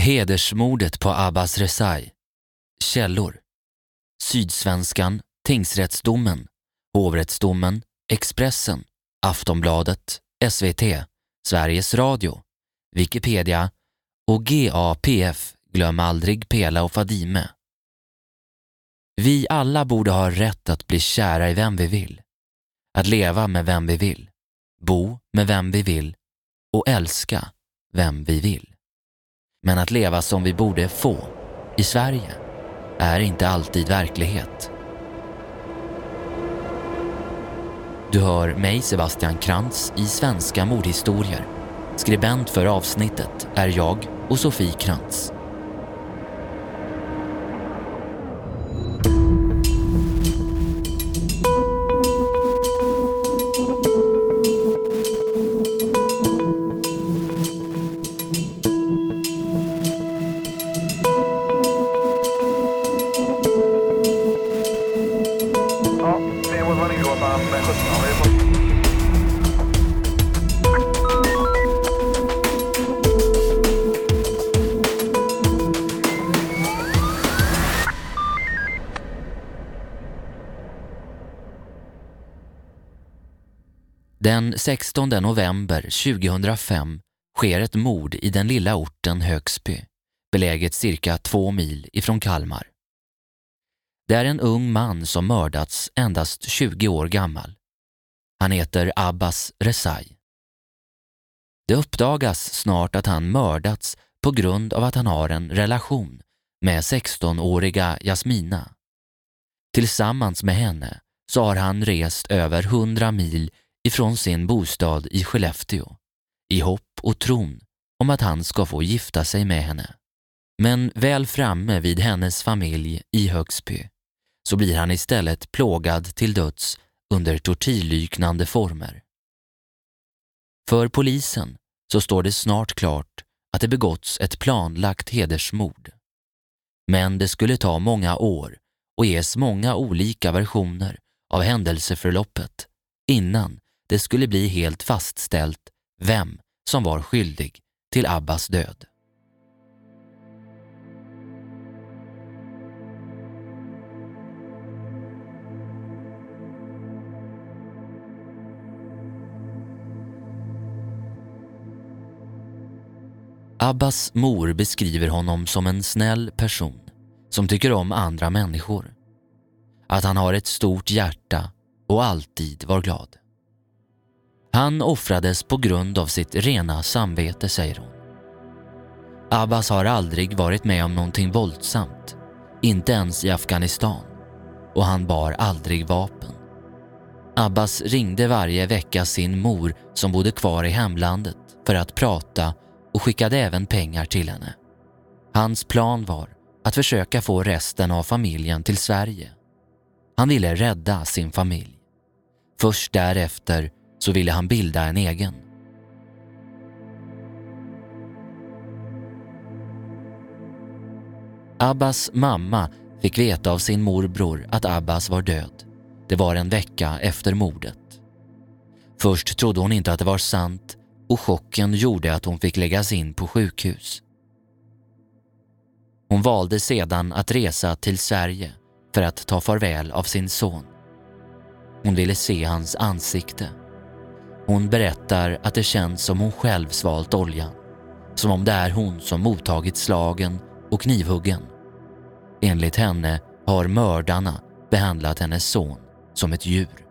Hedersmordet på Abbas Rezai. Källor. Sydsvenskan, Tingsrättsdomen, Hovrättsdomen, Expressen, Aftonbladet, SVT, Sveriges Radio, Wikipedia och GAPF, glöm aldrig Pela och Fadime. Vi alla borde ha rätt att bli kära i vem vi vill. Att leva med vem vi vill, bo med vem vi vill och älska vem vi vill. Men att leva som vi borde få i Sverige är inte alltid verklighet. Du hör mig, Sebastian Krantz, i Svenska mordhistorier. Skribent för avsnittet är jag och Sofie Krantz. Den 16 november 2005 sker ett mord i den lilla orten Högsby, beläget cirka två mil ifrån Kalmar. Det är en ung man som mördats endast 20 år gammal. Han heter Abbas Rezai. Det uppdagas snart att han mördats på grund av att han har en relation med 16-åriga Jasmina. Tillsammans med henne så har han rest över 100 mil ifrån sin bostad i Skellefteå i hopp och tron om att han ska få gifta sig med henne. Men väl framme vid hennes familj i Högsby så blir han istället plågad till döds under tortyrliknande former. För polisen så står det snart klart att det begåtts ett planlagt hedersmord. Men det skulle ta många år och ges många olika versioner av händelseförloppet innan det skulle bli helt fastställt vem som var skyldig till Abbas död. Abbas mor beskriver honom som en snäll person som tycker om andra människor. Att han har ett stort hjärta och alltid var glad. Han offrades på grund av sitt rena samvete, säger hon. Abbas har aldrig varit med om någonting våldsamt, inte ens i Afghanistan, och han bar aldrig vapen. Abbas ringde varje vecka sin mor som bodde kvar i hemlandet för att prata och skickade även pengar till henne. Hans plan var att försöka få resten av familjen till Sverige. Han ville rädda sin familj. Först därefter så ville han bilda en egen. Abbas mamma fick veta av sin morbror att Abbas var död. Det var en vecka efter mordet. Först trodde hon inte att det var sant och chocken gjorde att hon fick läggas in på sjukhus. Hon valde sedan att resa till Sverige för att ta farväl av sin son. Hon ville se hans ansikte. Hon berättar att det känns som hon själv svalt oljan. Som om det är hon som mottagit slagen och knivhuggen. Enligt henne har mördarna behandlat hennes son som ett djur.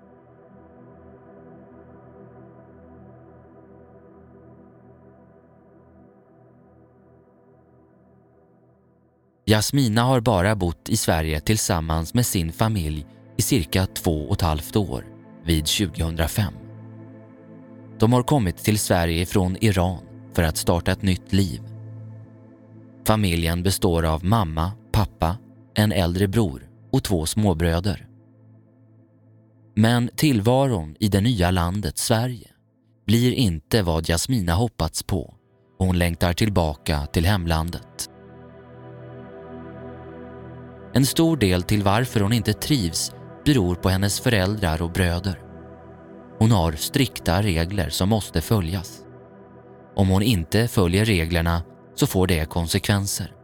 Jasmina har bara bott i Sverige tillsammans med sin familj i cirka två och ett halvt år, vid 2005. De har kommit till Sverige från Iran för att starta ett nytt liv. Familjen består av mamma, pappa, en äldre bror och två småbröder. Men tillvaron i det nya landet Sverige blir inte vad Jasmina hoppats på och hon längtar tillbaka till hemlandet. En stor del till varför hon inte trivs beror på hennes föräldrar och bröder. Hon har strikta regler som måste följas. Om hon inte följer reglerna så får det konsekvenser.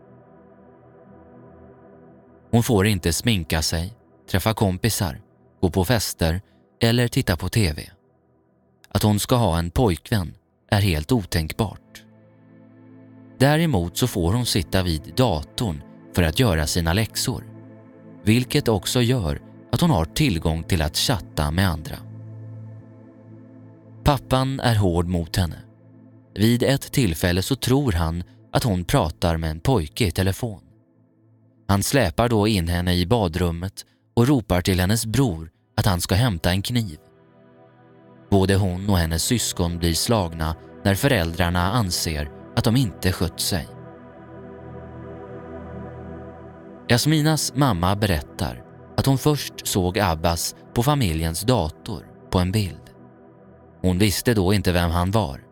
Hon får inte sminka sig, träffa kompisar, gå på fester eller titta på TV. Att hon ska ha en pojkvän är helt otänkbart. Däremot så får hon sitta vid datorn för att göra sina läxor, vilket också gör att hon har tillgång till att chatta med andra. Pappan är hård mot henne. Vid ett tillfälle så tror han att hon pratar med en pojke i telefon. Han släpar då in henne i badrummet och ropar till hennes bror att han ska hämta en kniv. Både hon och hennes syskon blir slagna när föräldrarna anser att de inte skött sig. Jasminas mamma berättar att hon först såg Abbas på familjens dator på en bild. Hon visste då inte vem han var.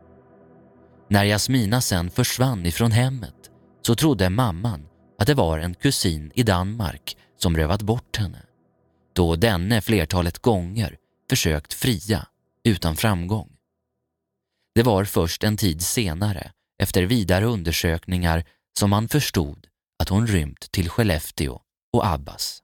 När Jasmina sen försvann ifrån hemmet så trodde mamman att det var en kusin i Danmark som rövat bort henne då denne flertalet gånger försökt fria utan framgång. Det var först en tid senare, efter vidare undersökningar, som man förstod att hon rymt till Skellefteå och Abbas.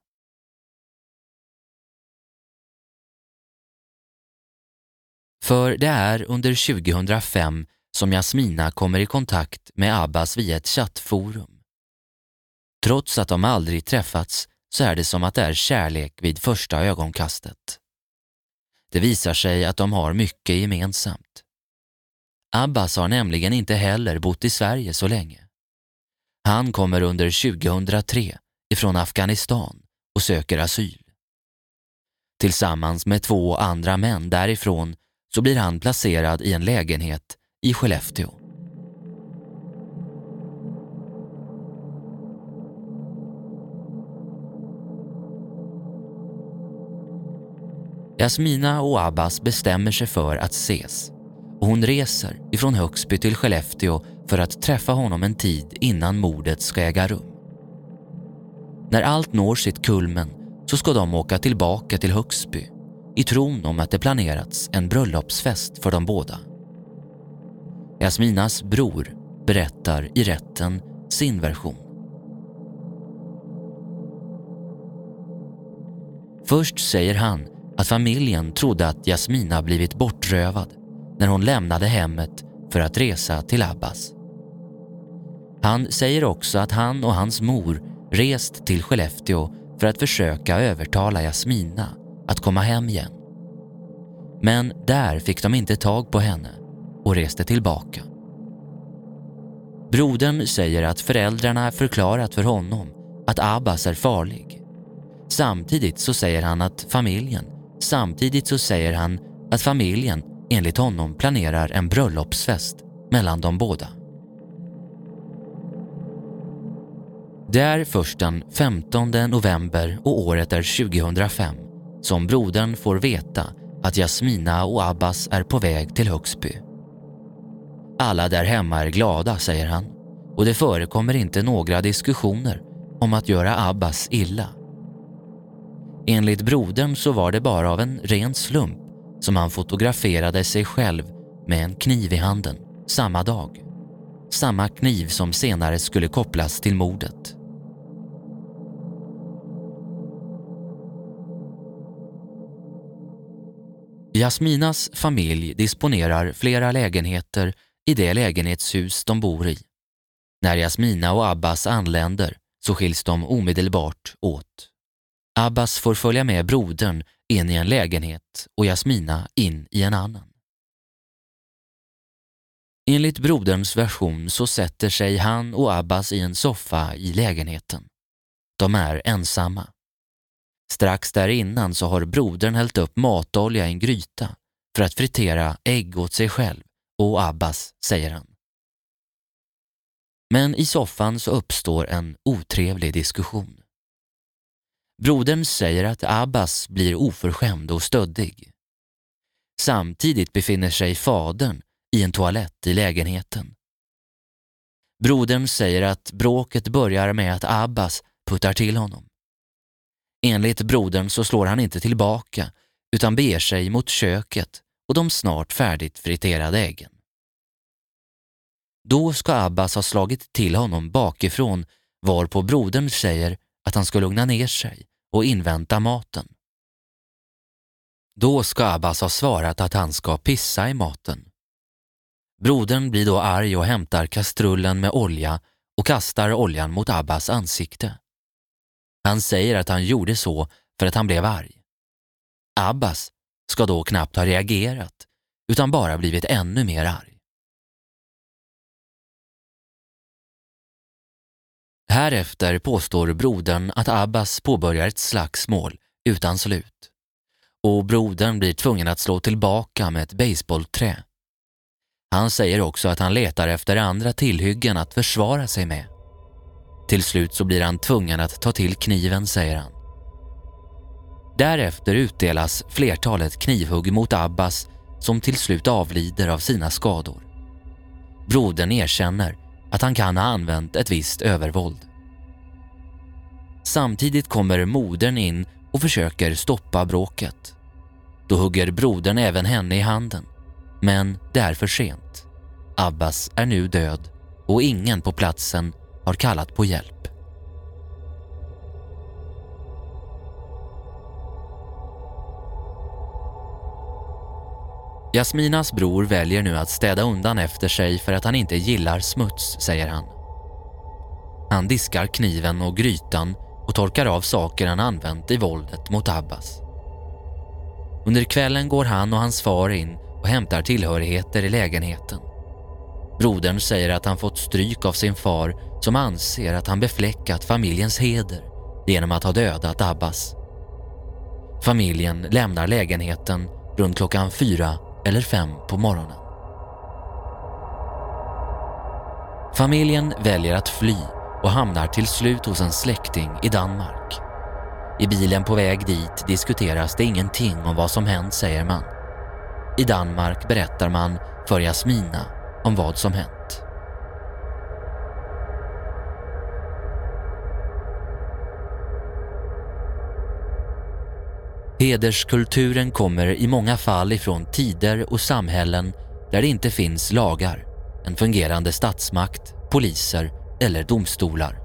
För det är under 2005 som Jasmina kommer i kontakt med Abbas via ett chattforum. Trots att de aldrig träffats så är det som att det är kärlek vid första ögonkastet. Det visar sig att de har mycket gemensamt. Abbas har nämligen inte heller bott i Sverige så länge. Han kommer under 2003 ifrån Afghanistan och söker asyl. Tillsammans med två andra män därifrån så blir han placerad i en lägenhet i Skellefteå. Jasmina och Abbas bestämmer sig för att ses och hon reser ifrån Högsby till Skellefteå för att träffa honom en tid innan mordet ska äga rum. När allt når sitt kulmen så ska de åka tillbaka till Högsby i tron om att det planerats en bröllopsfest för de båda. Jasminas bror berättar i rätten sin version. Först säger han att familjen trodde att Jasmina blivit bortrövad när hon lämnade hemmet för att resa till Abbas. Han säger också att han och hans mor rest till Skellefteå för att försöka övertala Jasmina att komma hem igen. Men där fick de inte tag på henne och reste tillbaka. Brodern säger att föräldrarna förklarat för honom att Abbas är farlig. Samtidigt så säger han att familjen Samtidigt så säger han att familjen enligt honom planerar en bröllopsfest mellan de båda. Det är först den 15 november och året är 2005 som brodern får veta att Jasmina och Abbas är på väg till Högsby. Alla där hemma är glada, säger han och det förekommer inte några diskussioner om att göra Abbas illa. Enligt brodern så var det bara av en ren slump som han fotograferade sig själv med en kniv i handen samma dag. Samma kniv som senare skulle kopplas till mordet. Jasminas familj disponerar flera lägenheter i det lägenhetshus de bor i. När Jasmina och Abbas anländer så skiljs de omedelbart åt. Abbas får följa med brodern in i en lägenhet och Jasmina in i en annan. Enligt broderns version så sätter sig han och Abbas i en soffa i lägenheten. De är ensamma. Strax där innan så har brodern hällt upp matolja i en gryta för att fritera ägg åt sig själv och Abbas, säger han. Men i soffan så uppstår en otrevlig diskussion. Brodern säger att Abbas blir oförskämd och stöddig. Samtidigt befinner sig fadern i en toalett i lägenheten. Brodern säger att bråket börjar med att Abbas puttar till honom. Enligt brodern så slår han inte tillbaka utan beger sig mot köket och de snart färdigt friterade äggen. Då ska Abbas ha slagit till honom bakifrån varpå brodern säger att han ska lugna ner sig och invänta maten. Då ska Abbas ha svarat att han ska pissa i maten. Brodern blir då arg och hämtar kastrullen med olja och kastar oljan mot Abbas ansikte. Han säger att han gjorde så för att han blev arg. Abbas ska då knappt ha reagerat utan bara blivit ännu mer arg. Härefter påstår brodern att Abbas påbörjar ett slagsmål utan slut och brodern blir tvungen att slå tillbaka med ett baseballträ. Han säger också att han letar efter andra tillhyggen att försvara sig med. Till slut så blir han tvungen att ta till kniven, säger han. Därefter utdelas flertalet knivhugg mot Abbas som till slut avlider av sina skador. Brodern erkänner att han kan ha använt ett visst övervåld. Samtidigt kommer modern in och försöker stoppa bråket. Då hugger brodern även henne i handen. Men det är för sent. Abbas är nu död och ingen på platsen har kallat på hjälp. Jasminas bror väljer nu att städa undan efter sig för att han inte gillar smuts, säger han. Han diskar kniven och grytan och torkar av saker han använt i våldet mot Abbas. Under kvällen går han och hans far in och hämtar tillhörigheter i lägenheten. Brodern säger att han fått stryk av sin far som anser att han befläckat familjens heder genom att ha dödat Abbas. Familjen lämnar lägenheten runt klockan fyra eller fem på morgonen. Familjen väljer att fly och hamnar till slut hos en släkting i Danmark. I bilen på väg dit diskuteras det ingenting om vad som hänt, säger man. I Danmark berättar man för Jasmina om vad som hänt. Hederskulturen kommer i många fall ifrån tider och samhällen där det inte finns lagar, en fungerande statsmakt, poliser eller domstolar.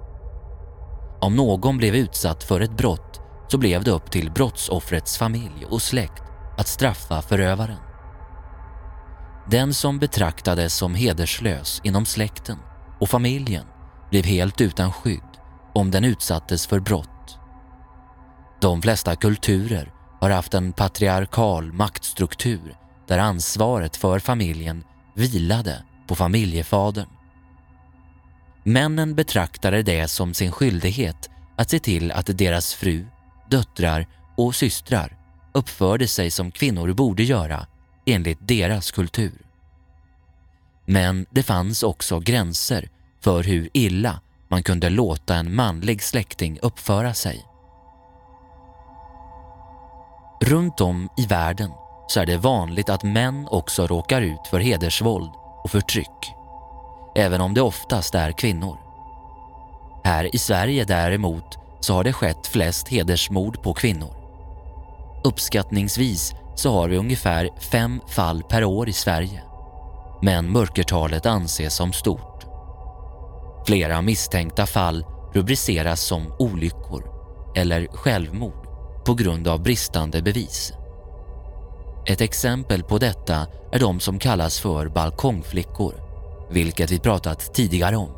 Om någon blev utsatt för ett brott så blev det upp till brottsoffrets familj och släkt att straffa förövaren. Den som betraktades som hederslös inom släkten och familjen blev helt utan skydd om den utsattes för brott. De flesta kulturer har haft en patriarkal maktstruktur där ansvaret för familjen vilade på familjefadern. Männen betraktade det som sin skyldighet att se till att deras fru, döttrar och systrar uppförde sig som kvinnor borde göra enligt deras kultur. Men det fanns också gränser för hur illa man kunde låta en manlig släkting uppföra sig. Runt om i världen så är det vanligt att män också råkar ut för hedersvåld och förtryck, även om det oftast är kvinnor. Här i Sverige däremot så har det skett flest hedersmord på kvinnor. Uppskattningsvis så har vi ungefär fem fall per år i Sverige. Men mörkertalet anses som stort. Flera misstänkta fall rubriceras som olyckor eller självmord på grund av bristande bevis. Ett exempel på detta är de som kallas för balkongflickor, vilket vi pratat tidigare om.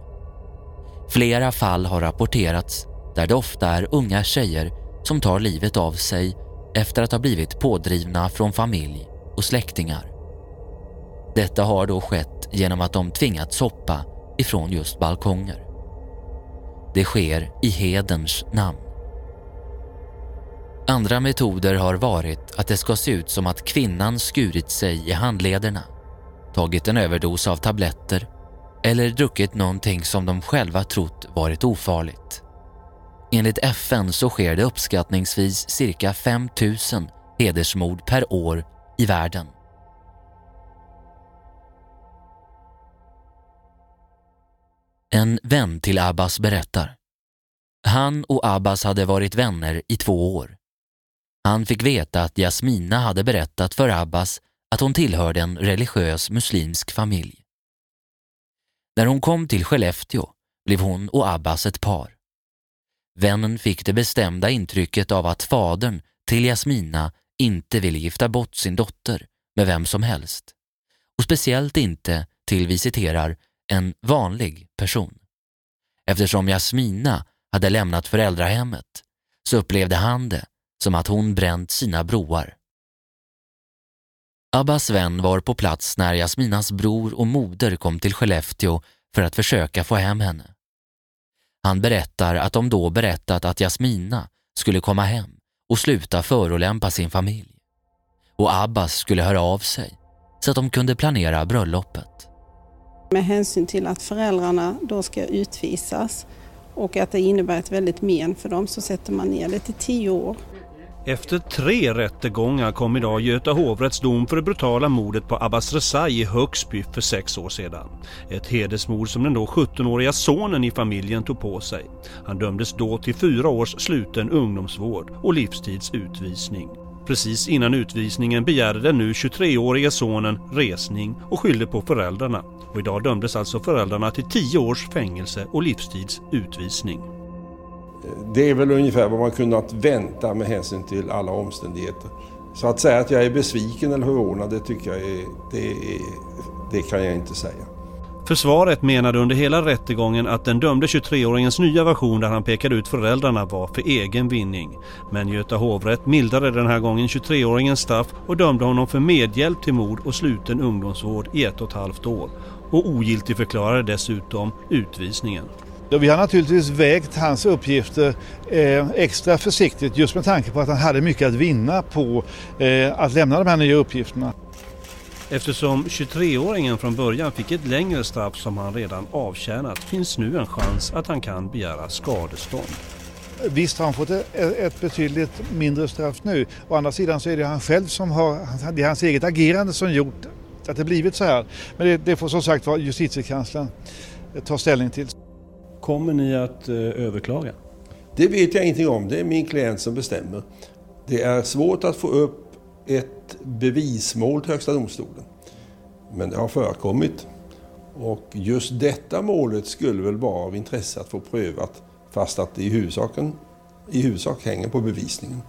Flera fall har rapporterats där det ofta är unga tjejer som tar livet av sig efter att ha blivit pådrivna från familj och släktingar. Detta har då skett genom att de tvingats hoppa ifrån just balkonger. Det sker i hederns namn. Andra metoder har varit att det ska se ut som att kvinnan skurit sig i handlederna, tagit en överdos av tabletter eller druckit någonting som de själva trott varit ofarligt. Enligt FN så sker det uppskattningsvis cirka 5 000 hedersmord per år i världen. En vän till Abbas berättar. Han och Abbas hade varit vänner i två år. Han fick veta att Jasmina hade berättat för Abbas att hon tillhörde en religiös muslimsk familj. När hon kom till Skellefteå blev hon och Abbas ett par. Vännen fick det bestämda intrycket av att fadern till Jasmina inte ville gifta bort sin dotter med vem som helst. Och speciellt inte till, vi citerar, en vanlig person. Eftersom Jasmina hade lämnat föräldrahemmet så upplevde han det som att hon bränt sina broar. Abbas vän var på plats när Jasminas bror och moder kom till Skellefteå för att försöka få hem henne. Han berättar att de då berättat att Jasmina skulle komma hem och sluta förolämpa sin familj. Och Abbas skulle höra av sig så att de kunde planera bröllopet. Med hänsyn till att föräldrarna då ska utvisas och att det innebär ett väldigt men för dem så sätter man ner det till tio år. Efter tre rättegångar kom idag Göta hovrätts dom för det brutala mordet på Abbas Rezai i Högsby för sex år sedan. Ett hedersmord som den då 17-åriga sonen i familjen tog på sig. Han dömdes då till fyra års sluten ungdomsvård och livstids utvisning. Precis innan utvisningen begärde den nu 23-årige sonen resning och skyllde på föräldrarna. Och idag dömdes alltså föräldrarna till 10 års fängelse och livstids utvisning. Det är väl ungefär vad man kunnat vänta med hänsyn till alla omständigheter. Så att säga att jag är besviken eller förvånad, det tycker jag är, det, är, det kan jag inte säga. Försvaret menade under hela rättegången att den dömde 23-åringens nya version där han pekade ut föräldrarna var för egen vinning. Men Göta hovrätt mildrade den här gången 23-åringens straff och dömde honom för medhjälp till mord och sluten ungdomsvård i ett och ett halvt år. Och ogiltigförklarade dessutom utvisningen. Vi har naturligtvis vägt hans uppgifter eh, extra försiktigt just med tanke på att han hade mycket att vinna på eh, att lämna de här nya uppgifterna. Eftersom 23-åringen från början fick ett längre straff som han redan avtjänat finns nu en chans att han kan begära skadestånd. Visst har han fått ett betydligt mindre straff nu. Å andra sidan så är det han själv som har, det är hans eget agerande som gjort att det blivit så här. Men det, det får som sagt var justitiekanslern ta ställning till. Kommer ni att eh, överklaga? Det vet jag ingenting om. Det är min klient som bestämmer. Det är svårt att få upp ett bevismål till Högsta domstolen. Men det har förekommit. Och just detta målet skulle väl vara av intresse att få prövat fast att det i, huvudsaken, i huvudsak hänger på bevisningen.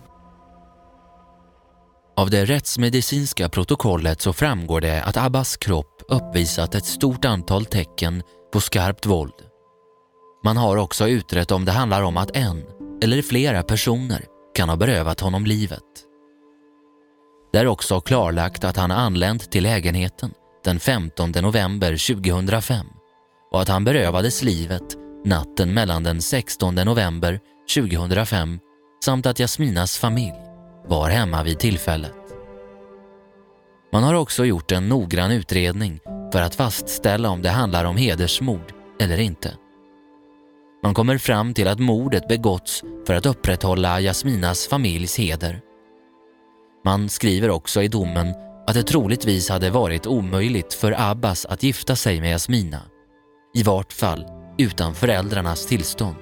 Av det rättsmedicinska protokollet så framgår det att Abbas kropp uppvisat ett stort antal tecken på skarpt våld. Man har också utrett om det handlar om att en eller flera personer kan ha berövat honom livet. Det är också klarlagt att han anlänt till lägenheten den 15 november 2005 och att han berövades livet natten mellan den 16 november 2005 samt att Jasminas familj var hemma vid tillfället. Man har också gjort en noggrann utredning för att fastställa om det handlar om hedersmord eller inte. Man kommer fram till att mordet begåtts för att upprätthålla Jasminas familjs heder. Man skriver också i domen att det troligtvis hade varit omöjligt för Abbas att gifta sig med Jasmina. I vart fall utan föräldrarnas tillstånd.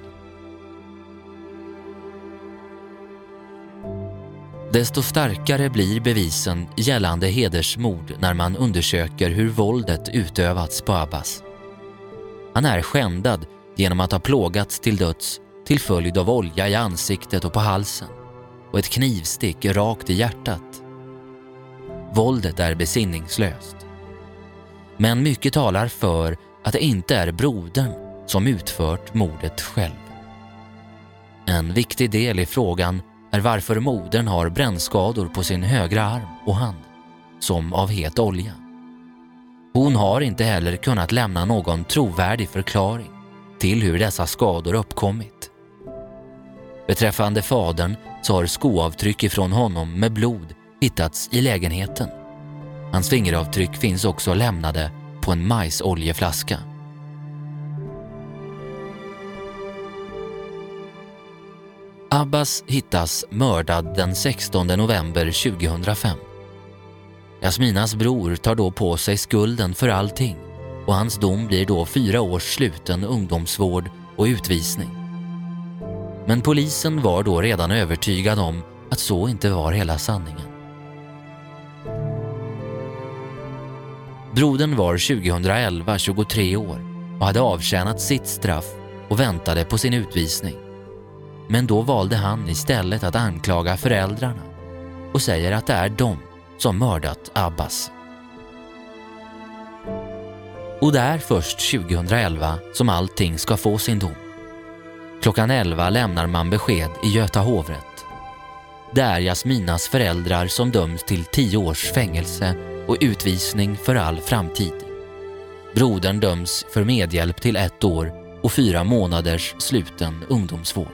Desto starkare blir bevisen gällande hedersmord när man undersöker hur våldet utövats på Abbas. Han är skändad genom att ha plågats till döds till följd av olja i ansiktet och på halsen och ett knivstick rakt i hjärtat. Våldet är besinningslöst. Men mycket talar för att det inte är brodern som utfört mordet själv. En viktig del i frågan är varför modern har brännskador på sin högra arm och hand, som av het olja. Hon har inte heller kunnat lämna någon trovärdig förklaring till hur dessa skador uppkommit. Beträffande fadern så har skoavtryck ifrån honom med blod hittats i lägenheten. Hans fingeravtryck finns också lämnade på en majsoljeflaska. Abbas hittas mördad den 16 november 2005. Jasminas bror tar då på sig skulden för allting och hans dom blir då fyra års sluten ungdomsvård och utvisning. Men polisen var då redan övertygad om att så inte var hela sanningen. Brodern var 2011 23 år och hade avtjänat sitt straff och väntade på sin utvisning. Men då valde han istället att anklaga föräldrarna och säger att det är de som mördat Abbas. Och det är först 2011 som allting ska få sin dom. Klockan 11 lämnar man besked i Göta hovrätt. Det är Jasminas föräldrar som döms till 10 års fängelse och utvisning för all framtid. Brodern döms för medhjälp till ett år och fyra månaders sluten ungdomsvård.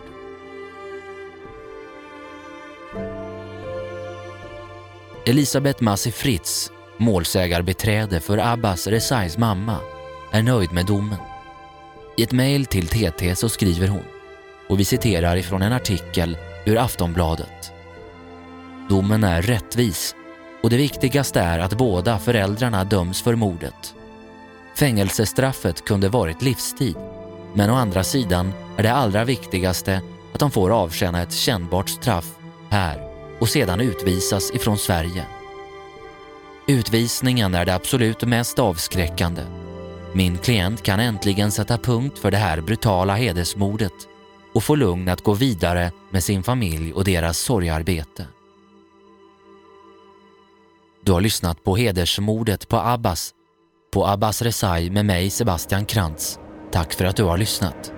Elisabeth Massi Fritz, målsägarbeträde för Abbas Rezais mamma, är nöjd med domen. I ett mejl till TT så skriver hon, och vi citerar ifrån en artikel ur Aftonbladet. Domen är rättvis och det viktigaste är att båda föräldrarna döms för mordet. Fängelsestraffet kunde varit livstid, men å andra sidan är det allra viktigaste att de får avtjäna ett kännbart straff här och sedan utvisas ifrån Sverige. Utvisningen är det absolut mest avskräckande. Min klient kan äntligen sätta punkt för det här brutala hedersmordet och få lugn att gå vidare med sin familj och deras sorgarbete. Du har lyssnat på hedersmordet på Abbas, på Abbas Resai med mig Sebastian Krantz. Tack för att du har lyssnat.